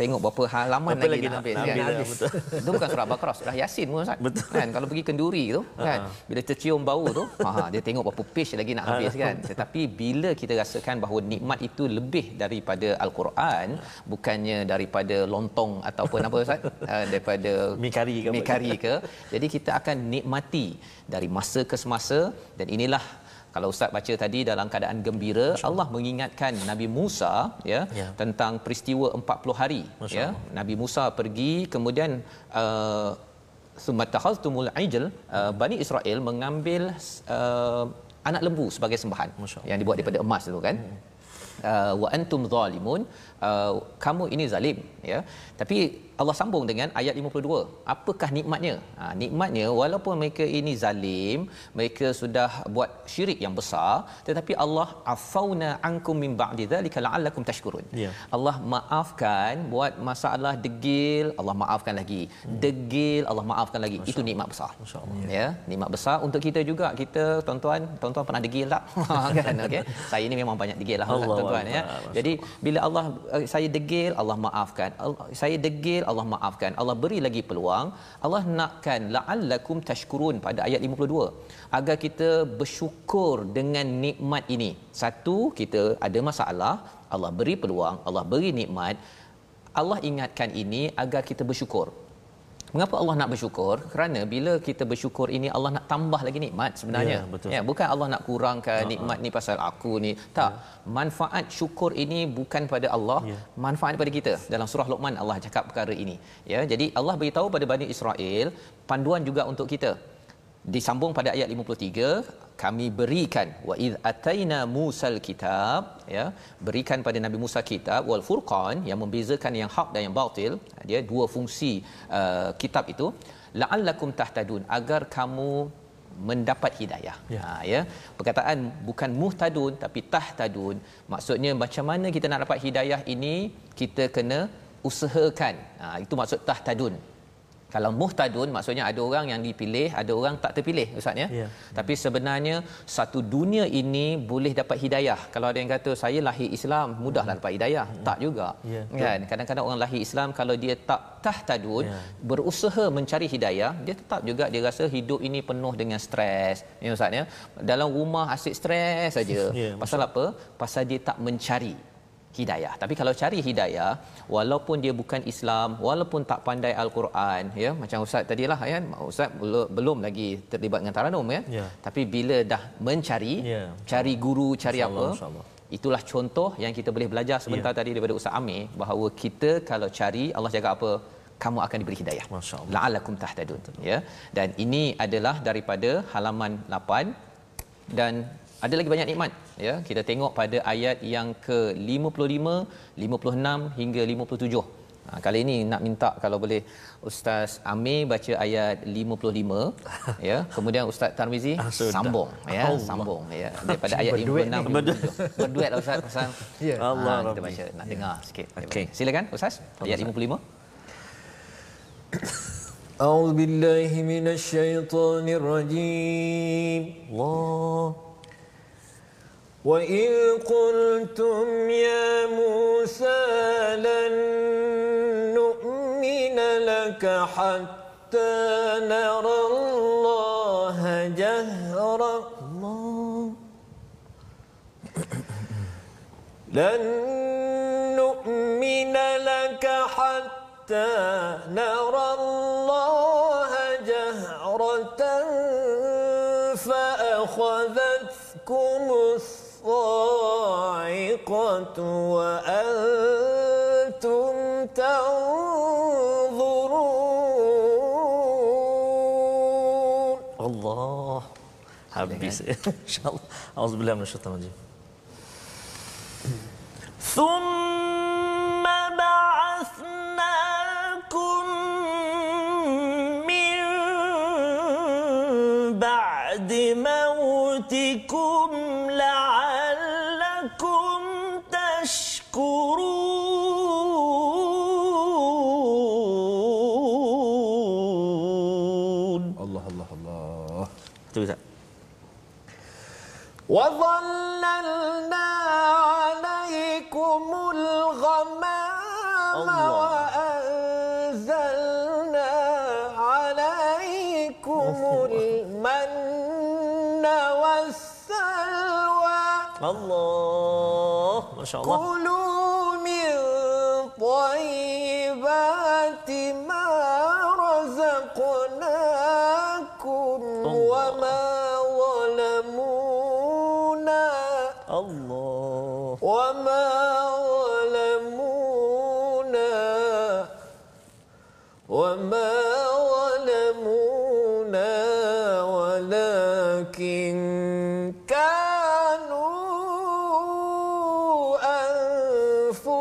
tengok berapa halaman Berapa lagi, lagi nak nak habis habis kan. dah, betul. Itu bukan surah Baqarah, surah Yasin pun Ustaz. Betul. Kan kalau pergi kenduri tu kan bila tercium bau tu, ha dia tengok berapa page lagi nak habis kan. Tetapi bila kita rasakan bahawa nikmat itu lebih daripada al-Quran, bukannya daripada lontong ataupun apa Ustaz? Uh, daripada Mi kari ke apa? mi kari ke. Jadi kita akan nikmati dari masa ke semasa dan inilah kalau ustaz baca tadi dalam keadaan gembira Allah. Mengingatkan Nabi Musa ya, Ya. tentang peristiwa 40 hari Masya ya. Allah. Nabi Musa pergi kemudian uh, summa takhaztumul ijl uh, Bani Israel mengambil uh, anak lembu sebagai sembahan Masya yang dibuat daripada emas itu kan uh, wa antum zalimun. Uh, kamu ini zalim ya. Tapi Allah sambung dengan ayat 52 apakah nikmatnya? Ha, nikmatnya walaupun mereka ini zalim mereka sudah buat syirik yang besar tetapi Allah afauna ankum min ba'di dzalika la'allakum tashkurun. Ya. Allah maafkan buat masalah degil Allah maafkan lagi. Degil Allah maafkan lagi. Itu nikmat besar. Masya Allah. ya nikmat besar. Untuk kita juga kita tuan-tuan tuan-tuan pernah degil tak? Kan? Okey. Saya ni memang banyak degil lah Allah tuan-tuan ya. Akbar. jadi bila Allah eh, saya degil Allah maafkan. Allah, saya degil Allah maafkan. Allah beri lagi peluang. Allah nakkan la'allakum tashkurun pada ayat 52 agar kita bersyukur dengan nikmat ini. Satu kita ada masalah. Allah beri peluang Allah beri nikmat. Allah ingatkan ini agar kita bersyukur Mengapa Allah nak bersyukur? Kerana bila kita bersyukur ini Allah nak tambah lagi nikmat sebenarnya. Ya, betul. ya bukan Allah nak kurangkan Ha, nikmat ni pasal aku ni. Tak. Manfaat syukur ini bukan pada Allah, Ya. manfaat pada kita. Dalam surah Luqman Allah cakap perkara ini. Ya, jadi Allah beritahu pada Bani Israel panduan juga untuk kita. Disambung pada ayat 53, kami berikan wa id ataina musal kitab ya berikan pada Nabi Musa kitab wal furqan yang membezakan yang hak dan yang batil dia dua fungsi uh, kitab itu la'allakum tahtadun agar kamu mendapat hidayah. Ya. Ha ya. Perkataan bukan muhtadun tapi tahtadun maksudnya macam mana kita nak dapat hidayah ini kita kena usahakan. Ha itu maksud tahtadun. Kalau muhtadun maksudnya ada orang yang dipilih, ada orang tak terpilih ustaz ya. Ya. Tapi sebenarnya satu dunia ini boleh dapat hidayah. Kalau ada yang kata saya lahir Islam mudahlah dapat hidayah, tak juga. Ya, Kan? Kadang-kadang orang lahir Islam kalau dia tak tahtadun, Ya. berusaha mencari hidayah, dia tetap juga dia rasa hidup ini penuh dengan stres. Ya ustaz ya. Dalam rumah asyik stres saja. Ya, Pasal apa? Pasal dia tak mencari hidayah. Tapi kalau cari hidayah, walaupun dia bukan Islam, walaupun tak pandai Al-Quran, ya, macam ustaz tadilah ya, ustaz belum, belum lagi terlibat dengan taranum ya. Ya. Tapi bila dah mencari, Ya. cari guru, cari InsyaAllah, apa? insyaAllah. Itulah contoh yang kita boleh belajar sebentar Ya. tadi daripada Ustaz Amir bahawa kita kalau cari Allah cakap apa? Kamu akan diberi hidayah. Allah. La'allakum tahtadun. Ya. Dan ini adalah daripada halaman 8 dan ada lagi banyak nikmat ya kita tengok pada ayat yang ke-55 56 hingga 57 Ha, kali ini nak minta kalau boleh Ustaz Amir baca ayat 55 ya kemudian Ustaz Tarmizi Ah, sudah. sambung ya Allah. sambung ya daripada ayat Berduet 56 ni. berduet berduet lah Ustaz pasal Ya. Allah ha, kita Rabbi. baca nak dengar sikit Okey. silakan Ustaz ayat 55 أعوذ بالله من الشيطان الرجيم Allah. وإذ قلتم يا موسى لن نؤمن لك حتى نرى الله جهرا لن نؤمن لك حتى نرى وأنتم تنظرون. الله. إن شاء الله. أعوذ بالله من الشيطان الرجيم. ثم Allah. Masya Allah.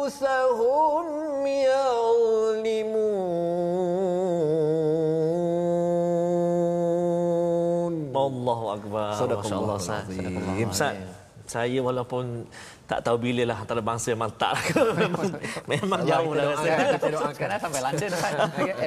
أنفسهم يظلمون Allahu Akbar. Masya Allah. Ustaz. saya walaupun tak tahu bila lah antarabangsa memang tak lah memang, memang jauh dah rasa. Kita doakan lah sampai London kan.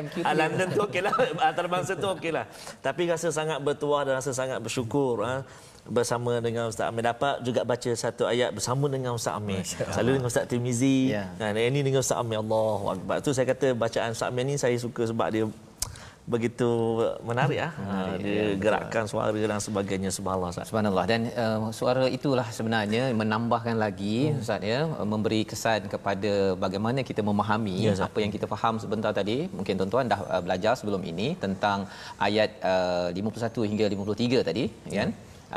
MQ. Ah, London tu okey lah Antarabangsa tu okey lah Tapi rasa sangat bertuah Dan rasa sangat bersyukur ha? Bersama dengan Ustaz Amir Dapat juga baca satu ayat Bersama dengan Ustaz Amir Selalu dengan Ustaz Tirmizi Ya. kan? Ini dengan Ustaz Amir Allah Akbar Tu saya kata bacaan Ustaz Amir ni Saya suka sebab dia Begitu menarik ah. Ha, Dia gerakkan suara dan sebagainya Subhanallah Ustaz Subhanallah dan uh, suara itulah sebenarnya menambahkan lagi hmm. ustaz ya memberi kesan kepada bagaimana kita memahami Ya, ya, Ustaz. apa yang kita faham sebentar tadi mungkin tuan-tuan dah uh, belajar sebelum ini tentang ayat uh, 51 hingga 53 tadi ya. kan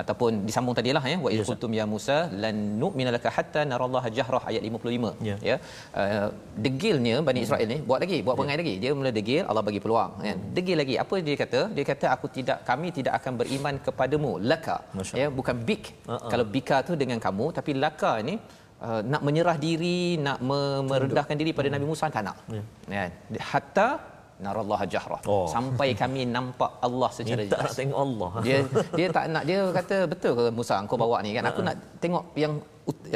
ataupun disambung tadilah ya. Wa Ya, qultum ya Musa lan nu'mina laka hatta narallaha jahrah ayat 55 Ya. ya. Uh, degilnya Bani Israel ni buat lagi buat perangai lagi. Dia mula degil Allah bagi peluang kan degil lagi apa dia kata? Dia kata aku tidak kami tidak akan beriman kepadamu laka. Masya ya bukan bik. Uh-uh. kalau bika tu dengan kamu tapi laka ni uh, nak menyerah diri nak me- merendahkan diri pada Nabi Musa tak nak. Ya. Hatta narallaha jahrah. Oh. sampai kami nampak Allah secara Minta jelas. tengok Allah. Dia dia tak nak dia kata betul ke Musa engkau bawa ni? Kan aku nak tengok yang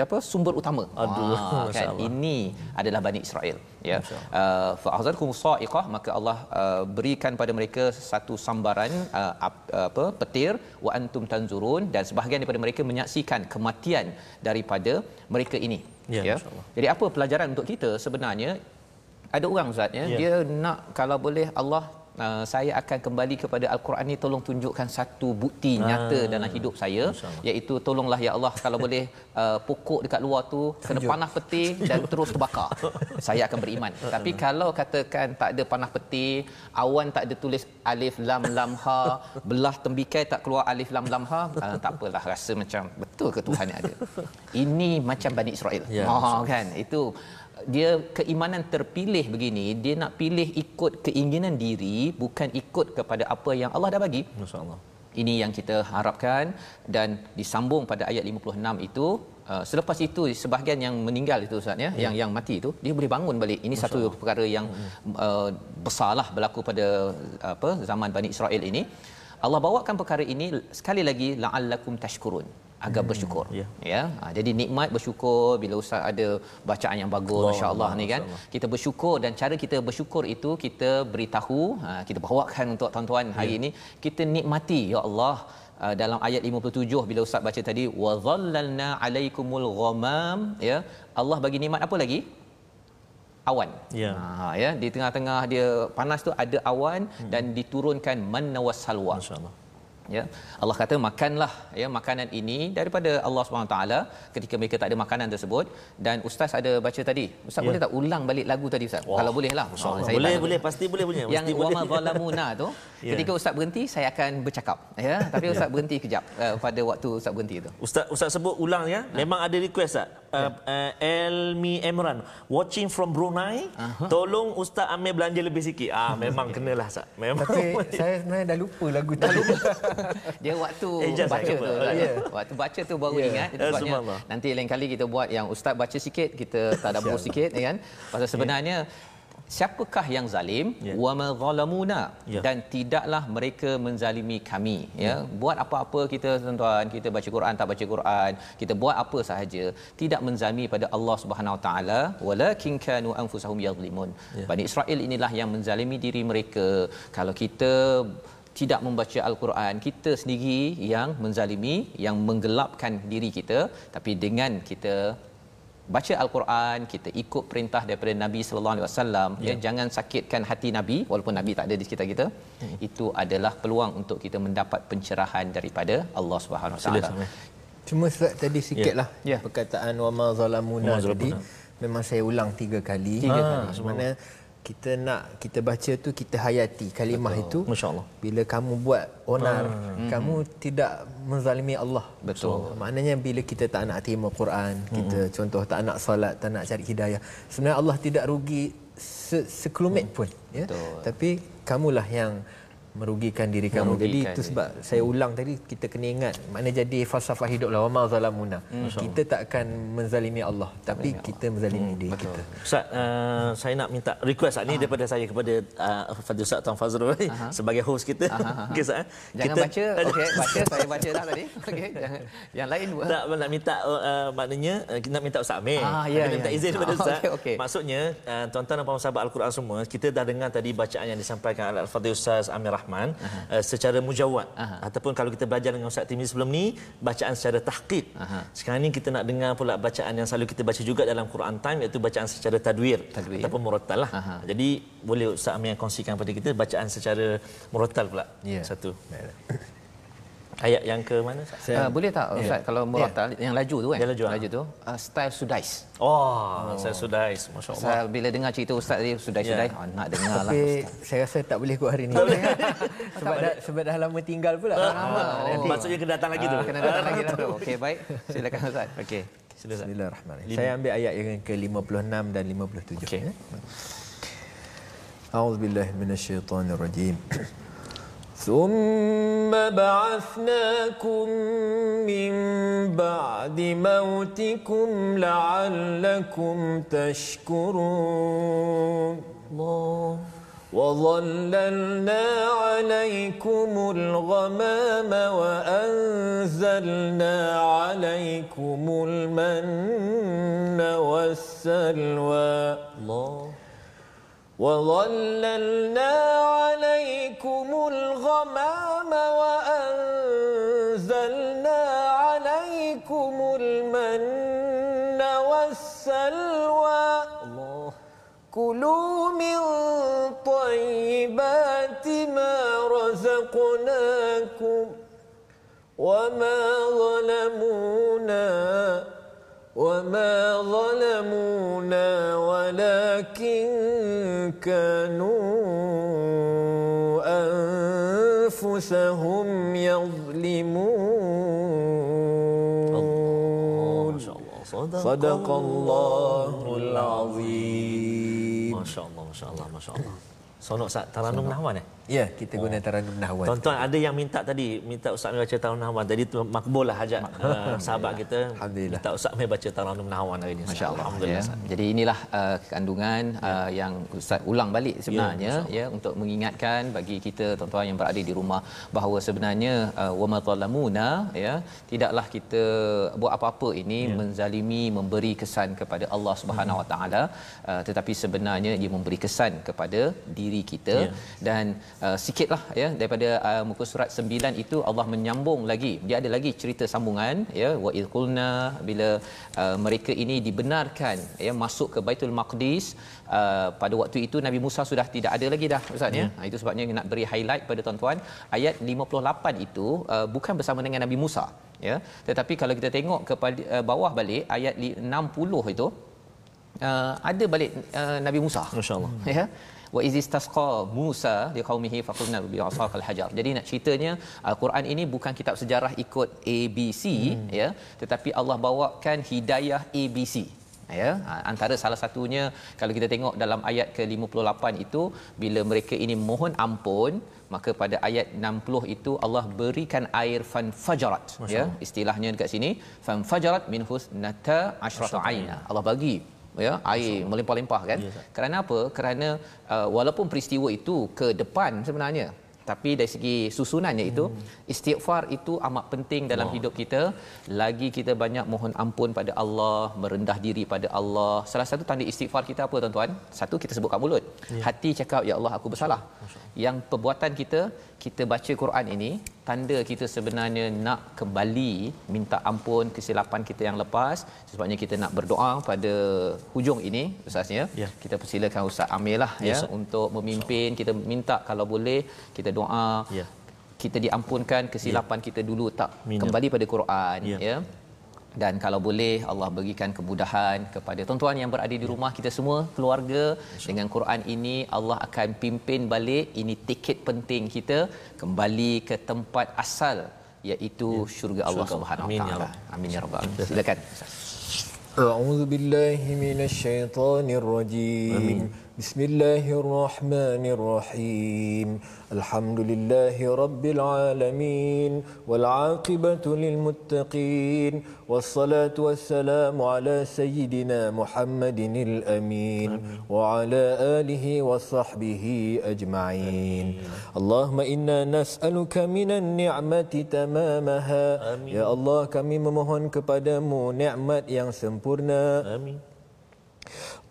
apa sumber utama. Aduh, Ah, kan ini adalah Bani Israel ya. Uh, fa akhadhakum sa'iqah maka Allah uh, berikan pada mereka satu sambaran uh, ap- apa petir wa antum tanzurun dan sebahagian daripada mereka menyaksikan kematian daripada mereka ini Ya, Allah. jadi apa pelajaran untuk kita? Sebenarnya ada orang ustaz ya. Ya. dia nak kalau boleh Allah Uh, saya akan kembali kepada al-Quran ni tolong tunjukkan satu bukti nyata dalam hidup saya. iaitu tolonglah ya Allah kalau boleh uh, pokok dekat luar tu kena panah peti dan terus terbakar. Saya akan beriman. Tapi kalau katakan tak ada panah peti awan tak ada tulis alif lam lam ha belah tembikai tak keluar alif lam lam ha uh, tak apalah rasa macam betul ke Tuhan ni ada. Ini macam Bani Israel. Ya, ha kan? Itu dia keimanan terpilih begini dia nak pilih ikut keinginan diri bukan ikut kepada apa yang Allah dah bagi. Masya Allah ini yang kita harapkan dan disambung pada ayat 56 itu. Uh, selepas itu sebahagian yang meninggal itu Ustaz ya, yang yang mati itu dia boleh bangun balik. Ini satu perkara yang uh, besarlah berlaku pada apa zaman Bani Israel ini. Allah bawakan perkara ini sekali lagi la'allakum tashkurun agar bersyukur. Ya. ya. Ha, jadi nikmat bersyukur bila ustaz ada bacaan yang bagus Allah, masya-Allah ni kan. masya-Allah. kita bersyukur dan cara kita bersyukur itu kita beritahu ha, kita bawakan untuk tuan-tuan hari ini. Kita nikmati ya Allah uh, dalam ayat 57 bila ustaz baca tadi wa dhallalna alaikumul ghamam ya. Allah bagi nikmat apa lagi? Awan. Ya. ha ya. Di tengah-tengah dia panas tu ada awan hmm. dan diturunkan manna wassalwa Masya Allah ya. Allah kata makanlah ya makanan ini daripada Allah Subhanahu taala. Ketika mereka tak ada makanan tersebut dan ustaz ada baca tadi. Ustaz Ya. boleh tak ulang balik lagu tadi ustaz? Wah, kalau boleh lah. Ah, saya boleh boleh. Pasti boleh punya yang wama zalamuna tu Ya. ketika ustaz berhenti saya akan bercakap ya. Tapi ustaz berhenti kejap uh, pada waktu ustaz berhenti tu. Ustaz Ustaz sebut ulang ya. Memang ada request tak? Uh, uh, Elmi Emran watching from Brunei. Tolong Ustaz Amir belanja lebih sikit. Ah memang kenalah Ustaz. Memang. Tapi saya sebenarnya dah lupa lagu tu. dia waktu Ejaz baca tu. Ustaz. Ya. waktu baca tu baru Ya. ingat itu Eh, sebabnya nanti lain kali kita buat yang ustaz baca sikit kita tadabbur sikit ya kan pasal sebenarnya siapakah yang zalim? Ya. wa ma zalamuna. Ya. dan tidaklah mereka menzalimi kami ya. Buat apa-apa kita tuan-tuan kita baca Quran tak baca Quran kita buat apa sahaja tidak menzalimi pada Allah Subhanahu Wa taala. Walakin kanu anfusahum yadhlimun Ya. Bani Israel inilah yang menzalimi diri mereka. Kalau kita tidak membaca al-Quran kita sendiri yang menzalimi yang menggelapkan diri kita. Tapi dengan kita baca al-Quran kita ikut perintah daripada Nabi sallallahu alaihi wasallam ya jangan sakitkan hati Nabi walaupun Nabi tak ada di sekitar kita hmm. itu adalah peluang untuk kita mendapat pencerahan daripada Allah Subhanahu wa taala cuma Ustaz tadi sikitlah Ya. Ya. perkataan wa ma zalamuna tadi memang saya ulang tiga kali Tiga ha, kali. mana kita nak kita baca tu kita hayati kalimah itu Masya Allah. bila kamu buat onar. Kamu tidak menzalimi Allah. Betul. So, maknanya bila kita tak nak terima Quran kita contoh tak nak solat tak nak cari hidayah sebenarnya Allah tidak rugi se- sekelumit pun ya. Betul. tapi kamulah yang merugikan diri kamu. Jadi Merugikan itu diri. sebab saya ulang tadi kita kena ingat mana jadi falsafah hiduplah wa ma zalamuna. Kita tak akan menzalimi Allah tapi kita menzalimi diri kita. Ustaz, uh, saya nak minta request ni daripada saya kepada uh, Fadil Ustaz Tuan Fazrul ni sebagai host kita. Okey Ustaz. eh? jangan baca okey baca saya baca dah tadi okey jangan yang lain buat tak nak minta uh, maknanya uh, kita nak minta Ustaz Amir. Ah, ya, kita ya. minta izin daripada Ah, Ustaz. okey, okey. Maksudnya uh, tuan-tuan dan puan sahabat Al-Quran semua, kita dah dengar tadi bacaan yang disampaikan oleh Al-Fadhil Ustaz Amir Rahman uh, secara mujawad ataupun kalau kita belajar dengan Ustaz Timizi sebelum ni bacaan secara tahqiq. Sekarang ni kita nak dengar pula bacaan yang selalu kita baca juga dalam Quran Time iaitu bacaan secara tadwir, Tadwir. ataupun murattal lah. Aha. Jadi boleh Ustaz Amir kongsikan pada kita bacaan secara murattal pula. Ya. Satu. Ayat yang ke mana Ustaz? Uh, boleh tak ya. Ustaz yeah. kalau murattal ya. yeah. yang laju tu kan? Yang laju, ah. laju tu. Uh, style Sudais. Oh, oh. style Sudais. Masya-Allah. Saya bila dengar cerita Ustaz tadi sudais-sudais, yeah. Sudais, oh, nak dengarlah lah Ustaz. Saya rasa tak boleh ikut hari ni. sebab, sebab dah sebab dah lama tinggal pula. Ah, lama. Oh. Maksudnya kena datang lagi tu. Ah, kena datang lagi lah tu. Okey, baik. Silakan Ustaz. Okey. Silakan. Bismillahirrahmanirrahim. Saya ambil ayat yang ke-56 dan 57. Okey. Eh? A'udzubillahi minasyaitonirrajim. ثم بعثناكم من بعد موتكم لعلكم تشكرون. الله وظللنا عليكم الغمام وأنزلنا عليكم المن والسلوى. الله وظللنا عليكم الغمام وأنزلنا عليكم المن والسلوى. كلوا من طيبات ما رزقناكم وما ظلمونا وما ظلمونا كانوا أنفسهم يظلمون Masya-Allah. صدق الله العظيم Masya-Allah, masya-Allah, masya-Allah. Sonok Ustaz Taranum Nahwan eh? Ya, kita guna taranum nahwan. Tuan-tuan ada yang minta tadi, minta Ustaz Amir baca Taranum Nahwan. Tadi tu makbul lah hajat uh, sahabat kita. Alhamdulillah. Minta Ustaz Amir baca Taranum Nahwan hari ni. Masya Allah. Alhamdulillah. Ya. Jadi inilah uh, kandungan uh, yang Ustaz ulang balik sebenarnya Ya, ya, untuk mengingatkan bagi kita tuan-tuan yang berada di rumah bahawa sebenarnya uh, wa madzalamuna ya tidaklah kita buat apa-apa ini Ya. menzalimi memberi kesan kepada Allah Subhanahu Wa Taala uh, tetapi sebenarnya dia memberi kesan kepada diri kita Ya. dan uh, sikitlah ya daripada uh, muka surat 9 itu Allah menyambung lagi. Dia ada lagi cerita sambungan ya wa qulna bila uh, mereka ini dibenarkan ya masuk ke Baitul Maqdis uh, pada waktu itu Nabi Musa sudah tidak ada lagi dah ustaz ya. Ha, itu sebabnya nak beri highlight pada tuan-tuan ayat 58 itu uh, bukan bersama dengan Nabi Musa ya. Tetapi kalau kita tengok kepada uh, bawah balik ayat li- 60 itu uh, ada balik uh, Nabi Musa. Masya-Allah. ya wa iz istasqa Musa liqaumihi faqulna bi asaqal hajar. Jadi nak ceritanya al-Quran ini bukan kitab sejarah ikut ABC hmm. ya tetapi Allah bawakan hidayah ABC ya. Ha, antara salah satunya kalau kita tengok dalam ayat ke-58 itu bila mereka ini mohon ampun maka pada ayat 60 itu Allah berikan air fanfajarat ya. Istilahnya dekat sini fanfajarat min husnata asyrata aina. Allah bagi ya air melimpah-limpah kan? Ya, Ustaz. kerana apa? Kerana uh, walaupun peristiwa itu ke depan sebenarnya tapi dari segi susunannya itu istighfar itu amat penting dalam hidup kita. Lagi kita banyak mohon ampun pada Allah merendah diri pada Allah. Salah satu tanda istighfar kita apa tuan-tuan? Satu kita sebut kat mulut. Hati cakap ya Allah aku bersalah. Yang perbuatan kita kita baca Quran ini tanda kita sebenarnya nak kembali minta ampun kesilapan kita yang lepas sebabnya kita nak berdoa pada hujung ini ustaz ya Ya. kita persilakan ustaz Amir lah Ya, ya untuk memimpin kita minta kalau boleh kita doa Ya. kita diampunkan kesilapan kita dulu tak Amin. kembali pada Quran Ya. ya dan kalau boleh Allah berikan kemudahan kepada tuan-tuan yang berada di rumah kita semua keluarga dengan Quran ini Allah akan pimpin balik ini tiket penting kita kembali ke tempat asal iaitu ya. syurga Allah Subhanahu Wa Taala. Amin ya Rabb. Silakan. A'udzu billahi rajim. Amin. بسم الله الرحمن الرحيم الحمد لله رب العالمين والعاقبة للمتقين والصلاة والسلام على سيدنا محمد الأمين وعلى آله وصحبه أجمعين اللهم إنا نسألك من النعمة تمامها يا الله kami memohon kepadamu nikmat yang sempurna Amin.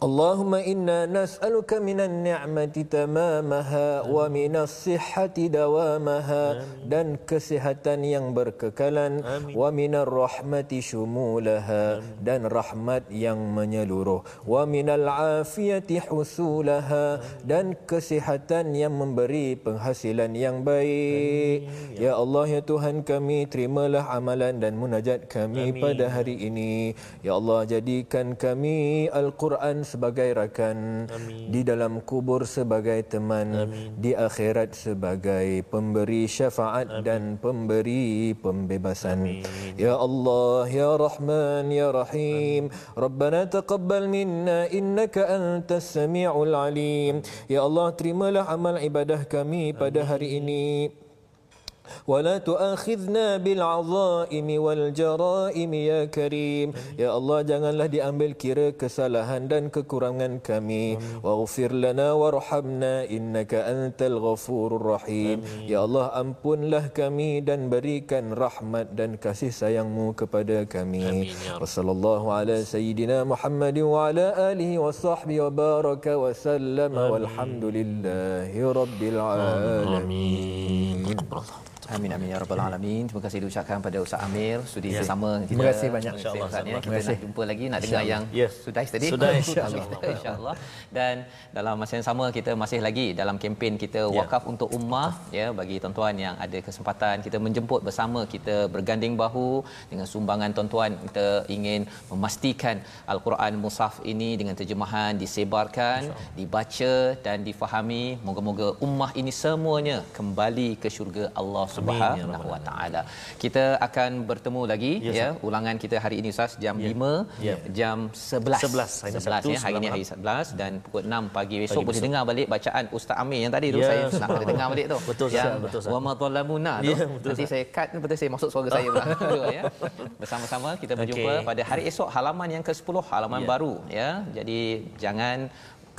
اللهم إنا نسألك من النعمة تمامها ومن الصحة دوامها dan kesihatan yang berkekalan wa minar rahmati syumulaha dan rahmat yang menyeluruh wa minal afiyati husulaha dan kesihatan yang memberi penghasilan yang baik ya Allah ya Tuhan kami terimalah amalan dan munajat kami pada hari ini ya Allah jadikan kami Al-Quran sebagai rakan di dalam kubur sebagai teman di akhirat sebagai pemberi syafaat dan pemberi pembebasan. Ya Allah ya Rahman ya Rahim. Rabbana taqabbal minna innaka antas samiul alim. Ya Allah terimalah amal ibadah kami pada hari ini ولا تؤاخذنا بالعظائم والجرائم يا كريم يا الله janganlah diambil kira kesalahan dan kekurangan kami waghfir lana warhamna innaka antal ghafurur rahim ya Allah ampunlah kami dan berikan rahmat dan kasih sayangmu kepada kami Amin, ya Rabb. wasallallahu ala sayyidina Muhammad wa ala alihi wa sahbihi wa baraka wa sallama walhamdulillahi rabbil alamin Amin amin ya rabbal alamin. Terima kasih diucapkan pada Ustaz Amir sudi Ya. bersama kita. Terima kasih banyak. InsyaAllah, Ustaz, ya. insyaAllah. Kita Terima kasih. nak jumpa lagi nak dengar yang Ya. sudah tadi. Sudah, insya-Allah. insya-Allah. Dan dalam masa yang sama kita masih lagi dalam kempen kita Ya. wakaf untuk ummah ya bagi tuan-tuan yang ada kesempatan kita menjemput bersama kita berganding bahu dengan sumbangan tuan-tuan kita ingin memastikan al-Quran mushaf ini dengan terjemahan disebarkan, dibaca dan difahami. Moga-moga ummah ini semuanya kembali ke syurga Allah ya Subhanahu Rabbal wa taala. Kita akan bertemu lagi Ya, ya, ulangan kita hari ini Ustaz jam Ya. 5 Ya. jam 11. 11, hari ini 11 Sabtu, ya hari ini hari 11 dan pukul 6 pagi besok Pagi boleh dengar balik bacaan Ustaz Amir yang tadi tu Ya, saya nak kena dengar balik tu. Betul, Ustaz. Betul, Ustaz. wa ma dhalamuna tu. Ya, betul, Nanti saya cut tu saya masuk suara saya pula. Ya. Bersama-sama kita berjumpa Okey. pada hari esok halaman yang ke-10 halaman Ya. baru ya. Jadi jangan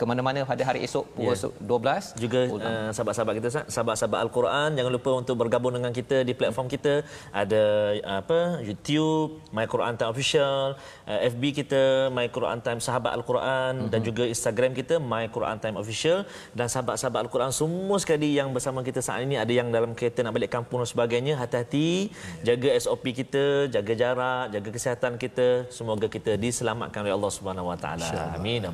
ke mana-mana pada hari esok pukul Ya. 12 juga uh, sahabat-sahabat kita sahabat-sahabat Al-Quran jangan lupa untuk bergabung dengan kita di platform kita. Ada uh, apa YouTube My Quran Time Official uh, FB kita My Quran Time Sahabat Al-Quran dan juga Instagram kita My Quran Time Official. Dan sahabat-sahabat Al-Quran semua sekali yang bersama kita saat ini ada yang dalam kereta nak balik kampung dan sebagainya hati-hati. Jaga SOP kita jaga jarak jaga kesihatan kita. Semoga kita diselamatkan oleh Allah Subhanahu Wa Taala. Amin